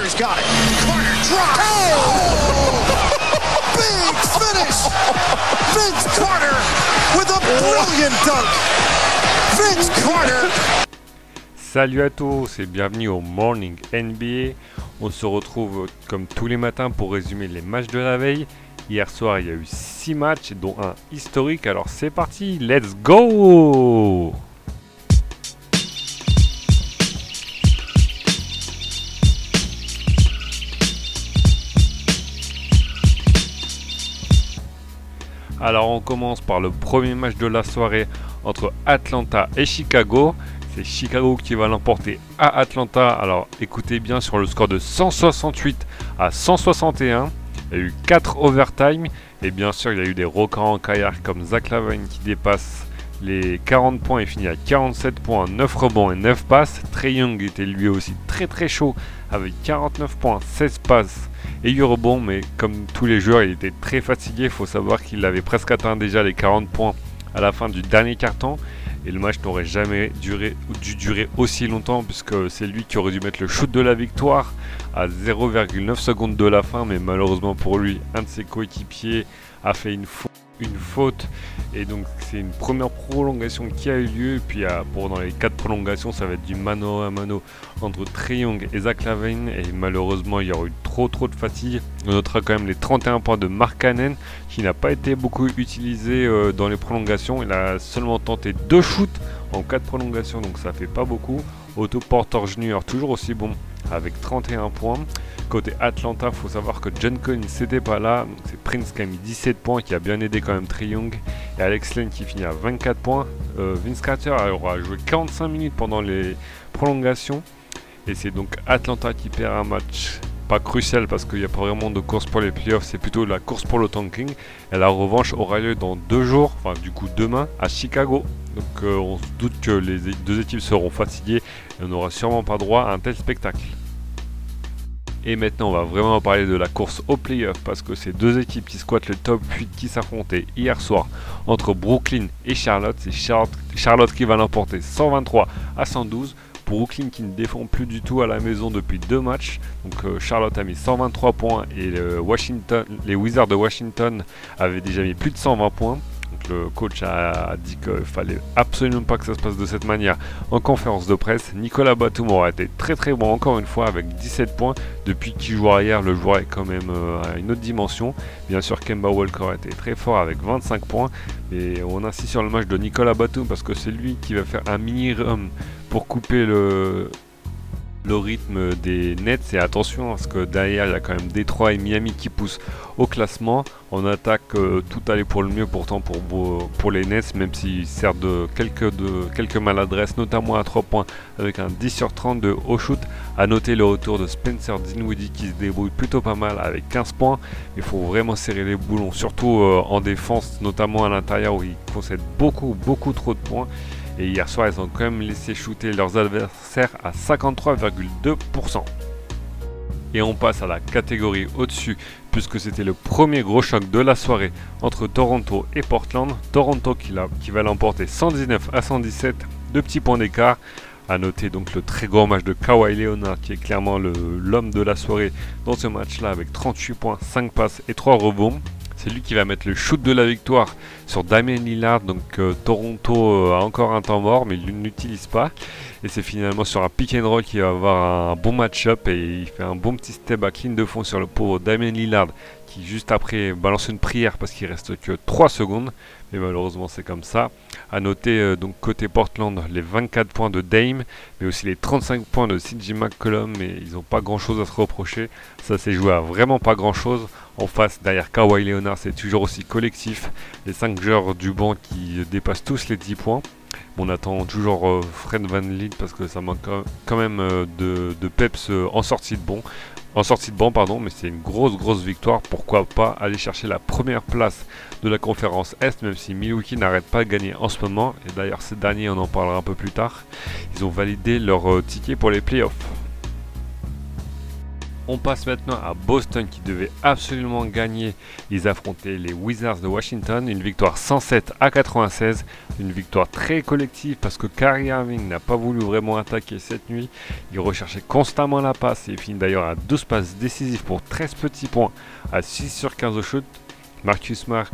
Carter's got it. Carter drives. Oh! Big finish. Vince Carter with a brilliant dunk. Vince Carter. Salut à tous et bienvenue au Morning NBA. On se retrouve comme tous les matins pour résumer les matchs de la veille. Hier soir, il y a eu 6 matchs, dont un historique. Alors c'est parti, let's go Alors on commence par le premier match de la soirée entre Atlanta et Chicago. C'est Chicago qui va l'emporter à Atlanta. Alors écoutez bien sur le score de 168 à 161. Il y a eu 4 overtime. Et bien sûr, il y a eu des records en carrière comme Zach Lavine qui dépasse les 40 points et finit à 47 points, 9 rebonds et 9 passes. Trey Young était lui aussi très très chaud avec 49 points, 16 passes et 8 rebonds. Mais comme tous les joueurs, il était très fatigué. Il faut savoir qu'il avait presque atteint déjà les 40 points à la fin du dernier carton. Et le match n'aurait jamais duré, dû durer aussi longtemps puisque c'est lui qui aurait dû mettre le shoot de la victoire à 0,9 secondes de la fin. Mais malheureusement pour lui, un de ses coéquipiers a fait une faute une faute. Et donc c'est une première prolongation qui a eu lieu. Puis pour dans les quatre prolongations, ça va être du mano à mano entre Triong et Zach Lavine. Et malheureusement, il y aura eu trop trop de fatigue. On notera quand même les 31 points de Mark Cannon qui n'a pas été beaucoup utilisé euh, dans les prolongations. Il a seulement tenté deux shoots en quatre prolongations, donc ça fait pas beaucoup. Otto Porter Jr. toujours aussi bon avec 31 points. Côté Atlanta, faut savoir que John Collins n'était pas là. C'est Prince qui a mis 17 points, qui a bien aidé quand même Young Et Alex Lane qui finit à 24 points. Euh, Vince Carter aura joué 45 minutes pendant les prolongations. Et c'est donc Atlanta qui perd un match pas crucial parce qu'il n'y a pas vraiment de course pour les playoffs, c'est plutôt la course pour le tanking. Et la revanche aura lieu dans deux jours, enfin du coup demain à Chicago. Donc euh, on se doute que les deux équipes seront fatiguées et on n'aura sûrement pas droit à un tel spectacle. Et maintenant, on va vraiment parler de la course au playoff parce que c'est deux équipes qui squattent le top 8 qui s'affrontaient hier soir entre Brooklyn et Charlotte. C'est Charlotte, qui va l'emporter 123 à 112. Brooklyn qui ne défend plus du tout à la maison depuis deux matchs. Donc euh, Charlotte a mis 123 points et les Wizards de Washington avaient déjà mis plus de 120 points le coach a dit qu'il fallait absolument pas que ça se passe de cette manière. En conférence de presse, Nicolas Batum aura été très très bon encore une fois avec 17 points. Depuis qu'il joue arrière, le joueur est quand même euh, à une autre dimension. Bien sûr, Kemba Walker a été très fort avec 25 points. Et on insiste sur le match de Nicolas Batum parce que c'est lui qui va faire un mini-run pour couper le, le rythme des Nets et attention parce que derrière il y a quand même Détroit et Miami qui poussent au classement. En attaque euh, tout allait pour le mieux pourtant pour, pour les Nets même s'ils servent de quelques, de maladresses notamment à 3 points avec un 10 sur 30 de haut shoot. A noter le retour de Spencer Dinwiddie qui se débrouille plutôt pas mal avec 15 points. Il faut vraiment serrer les boulons surtout euh, en défense notamment à l'intérieur où il concède beaucoup beaucoup trop de points. Et hier soir, ils ont quand même laissé shooter leurs adversaires à 53,2%. Et on passe à la catégorie au-dessus, puisque c'était le premier gros choc de la soirée entre Toronto et Portland. Toronto qui, qui va l'emporter 119 à 117, deux petits points d'écart. A noter donc le très grand match de Kawhi Leonard qui est clairement l'homme de la soirée dans ce match-là avec 38 points, 5 passes et 3 rebonds. C'est lui qui va mettre le shoot de la victoire sur Damien Lillard. Donc euh, Toronto euh, a encore un temps mort, mais il ne l'utilise pas. Et c'est finalement sur un pick and roll qui va avoir un bon match-up et il fait un bon petit step à clean de fond sur le pauvre Damien Lillard qui juste après balance une prière parce qu'il reste que 3 secondes. Mais malheureusement c'est comme ça. A noter euh, donc côté Portland les 24 points de Dame, mais aussi les 35 points de CJ McCollum, mais ils n'ont pas grand chose à se reprocher. Ça s'est joué à vraiment pas grand chose. En face, derrière Kawhi Leonard, c'est toujours aussi collectif. Les 5 joueurs du banc qui dépassent tous les 10 points. On attend toujours euh, Fred Van Lind parce que ça manque quand même euh, de, de peps en sortie de bon en sortie de banc, pardon, mais c'est une grosse, grosse victoire. Pourquoi pas aller chercher la première place de la conférence Est, même si Milwaukee n'arrête pas de gagner en ce moment. Et d'ailleurs, ces derniers, on en parlera un peu plus tard. Ils ont validé leur euh, ticket pour les playoffs. On passe maintenant à Boston qui devait absolument gagner. Ils affrontaient les Wizards de Washington. Une victoire 107 à 96. Une victoire très collective parce que Kyrie Irving n'a pas voulu vraiment attaquer cette nuit. Il recherchait constamment la passe et finit d'ailleurs à 12 passes décisives pour 13 petits points à 6 sur 15 au shoot. Marcus Smart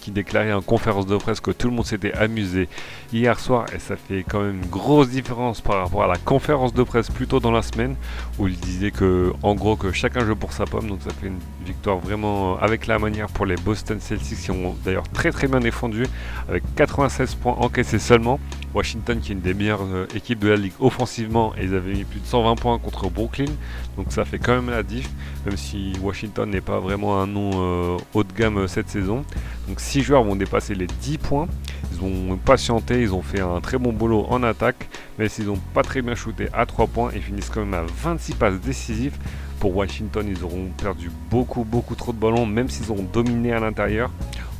qui déclarait en conférence de presse que tout le monde s'était amusé hier soir. Et ça fait quand même une grosse différence par rapport à la conférence de presse plus tôt dans la semaine où il disait que en gros que chacun joue pour sa pomme. Donc ça fait une victoire vraiment avec la manière pour les Boston Celtics qui ont d'ailleurs très très bien défendu avec 96 points encaissés seulement Washington qui est une des meilleures euh, équipes de la ligue offensivement et ils avaient mis plus de 120 points contre Brooklyn. Donc ça fait quand même la diff même si Washington n'est pas vraiment un nom euh, haut de gamme euh, cette saison. Donc 6 joueurs vont dépasser les 10 points. Ils ont patienté ils ont fait un très bon boulot en attaque mais s'ils n'ont pas très bien shooté à 3 points ils finissent quand même à 26 passes décisives. Pour Washington ils auront perdu beaucoup beaucoup trop de ballons même s'ils ont dominé à l'intérieur.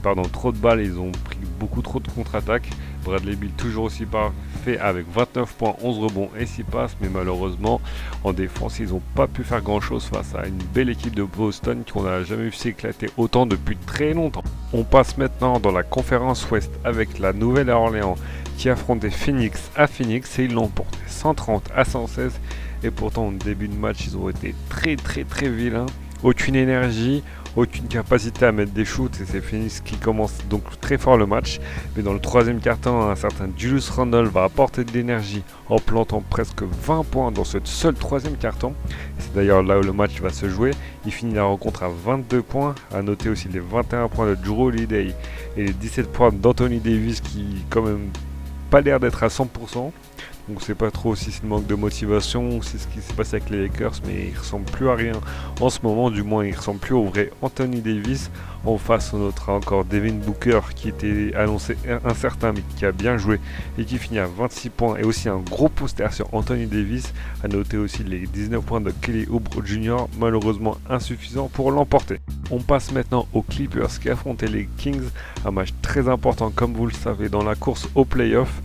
Pardon trop de balles ils ont pris beaucoup trop de contre-attaques Bradley Bill toujours aussi parfait avec 29 points, 11 rebonds et 6 passes, mais malheureusement en défense ils n'ont pas pu faire grand chose face à une belle équipe de Boston qu'on n'a jamais vu s'éclater autant depuis très longtemps. On passe maintenant dans la conférence Ouest avec la Nouvelle-Orléans qui affrontait Phoenix à Phoenix et ils l'ont porté 130 à 116 et pourtant au début de match ils ont été très très très vilains. Aucune énergie, aucune capacité à mettre des shoots et c'est Phoenix qui commence donc très fort le match. Mais dans le troisième quart-temps, un certain Julius Randle va apporter de l'énergie en plantant presque 20 points dans ce seul troisième quart-temps. C'est d'ailleurs là où le match va se jouer. Il finit la rencontre à 22 points. À noter aussi les 21 points de Drew Holiday et les 17 points d'Anthony Davis qui quand même pas l'air d'être à 100%. Donc c'est pas trop si c'est le manque de motivation c'est ce qui s'est passé avec les Lakers, mais il ressemble plus à rien en ce moment, du moins il ressemble plus au vrai Anthony Davis. En face on notera encore Devin Booker qui était annoncé incertain mais qui a bien joué et qui finit à 26 points et aussi un gros poster sur Anthony Davis. À noter aussi les 19 points de Kelly Oubre Jr. malheureusement insuffisant pour l'emporter. On passe maintenant aux Clippers qui affrontaient les Kings, un match très important comme vous le savez dans la course au playoff.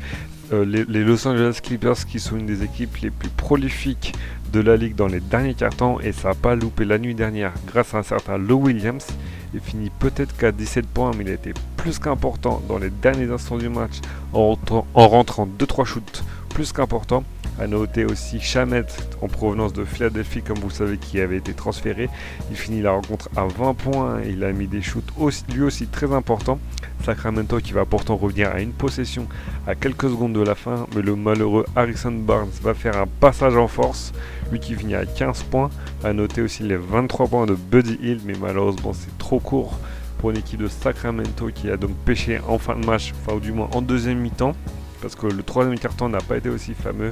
Euh, les, Los Angeles Clippers qui sont une des équipes les plus prolifiques de la ligue dans les derniers cartons et ça n'a pas loupé la nuit dernière grâce à un certain Lou Williams. Il finit peut-être qu'à 17 points mais il a été plus qu'important dans les derniers instants du match en rentrant 2-3 shoots plus qu'importants. A noter aussi Chamet en provenance de Philadelphie, comme vous le savez, qui avait été transféré. Il finit la rencontre à 20 points. Il a mis des shoots lui aussi très importants. Sacramento qui va pourtant revenir à une possession à quelques secondes de la fin, mais le malheureux Harrison Barnes va faire un passage en force, lui qui finit à 15 points. A noter aussi les 23 points de Buddy Hill, mais malheureusement c'est trop court pour une équipe de Sacramento qui a donc pêché en fin de match, enfin ou du moins en deuxième mi-temps parce que le troisième carton n'a pas été aussi fameux.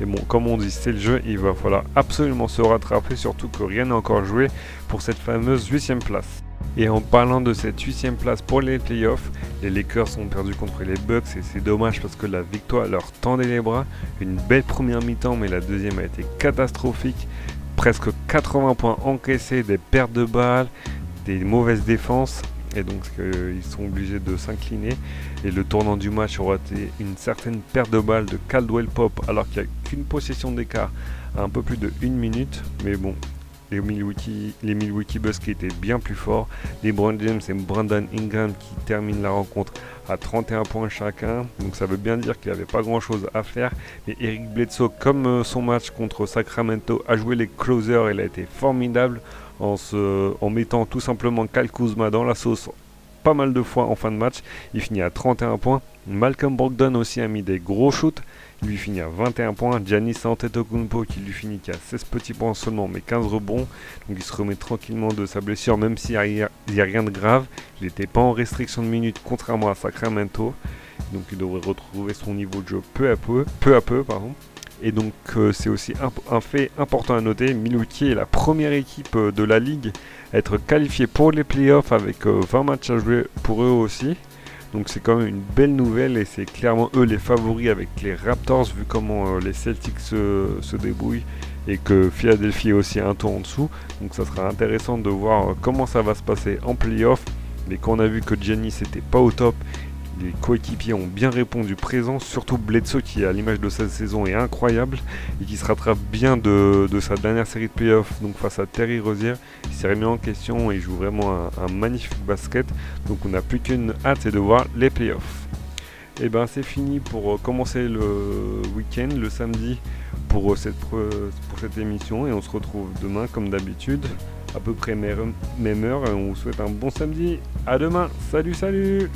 Et bon, comme on dit, c'est le jeu, il va falloir absolument se rattraper, surtout que rien n'est encore joué pour cette fameuse huitième place. Et en parlant de cette huitième place pour les playoffs, les Lakers ont perdu contre les Bucks et c'est dommage parce que la victoire leur tendait les bras. Une belle première mi-temps, mais la deuxième a été catastrophique. Presque 80 points encaissés, des pertes de balles, des mauvaises défenses et donc ils sont obligés de s'incliner. Et le tournant du match aura été une certaine perte de balle de Caldwell Pop alors qu'il n'y a qu'une possession d'écart à un peu plus de une minute. Mais bon, les Milwaukee, les Milwaukee Bucks qui étaient bien plus forts. Les Brown James et Brandon Ingram qui terminent la rencontre à 31 points chacun. Donc ça veut bien dire qu'il n'y avait pas grand chose à faire. Mais Eric Bledsoe, comme euh, son match contre Sacramento, a joué les closers. Il a été formidable en, mettant tout simplement Kyle Kuzma dans la sauce pas mal de fois en fin de match. Il finit à 31 points. Malcolm Brogdon aussi a mis des gros shoots. Il lui finit à 21 points. Giannis Antetokounmpo qui lui finit qu'à 16 petits points seulement mais 15 rebonds. Donc il se remet tranquillement de sa blessure même s'il n'y a, a, rien de grave. Il n'était pas en restriction de minutes contrairement à Sacramento. Donc il devrait retrouver son niveau de jeu peu à peu. Peu à peu pardon. Et donc euh, c'est aussi un, fait important à noter, Milwaukee est la première équipe euh, de la ligue à être qualifiée pour les playoffs avec 20 euh, matchs à jouer pour eux aussi. Donc c'est quand même une belle nouvelle et c'est clairement eux les favoris avec les Raptors vu comment les Celtics se, débrouillent et que Philadelphie est aussi un tour en dessous. Donc ça sera intéressant de voir comment ça va se passer en playoffs. Mais quand on a vu que Giannis n'était pas au top, Les coéquipiers ont bien répondu présent, surtout Bledsoe qui à l'image de sa saison est incroyable et qui se rattrape bien de, sa dernière série de playoffs donc face à Terry Rozier. Il s'est remis en question et joue vraiment un, magnifique basket. Donc on n'a plus qu'une hâte, c'est de voir les playoffs. Et eh ben c'est fini pour commencer le week-end, le samedi pour cette, pour cette émission et on se retrouve demain comme d'habitude à peu près même heure. On vous souhaite un bon samedi. À demain. Salut, salut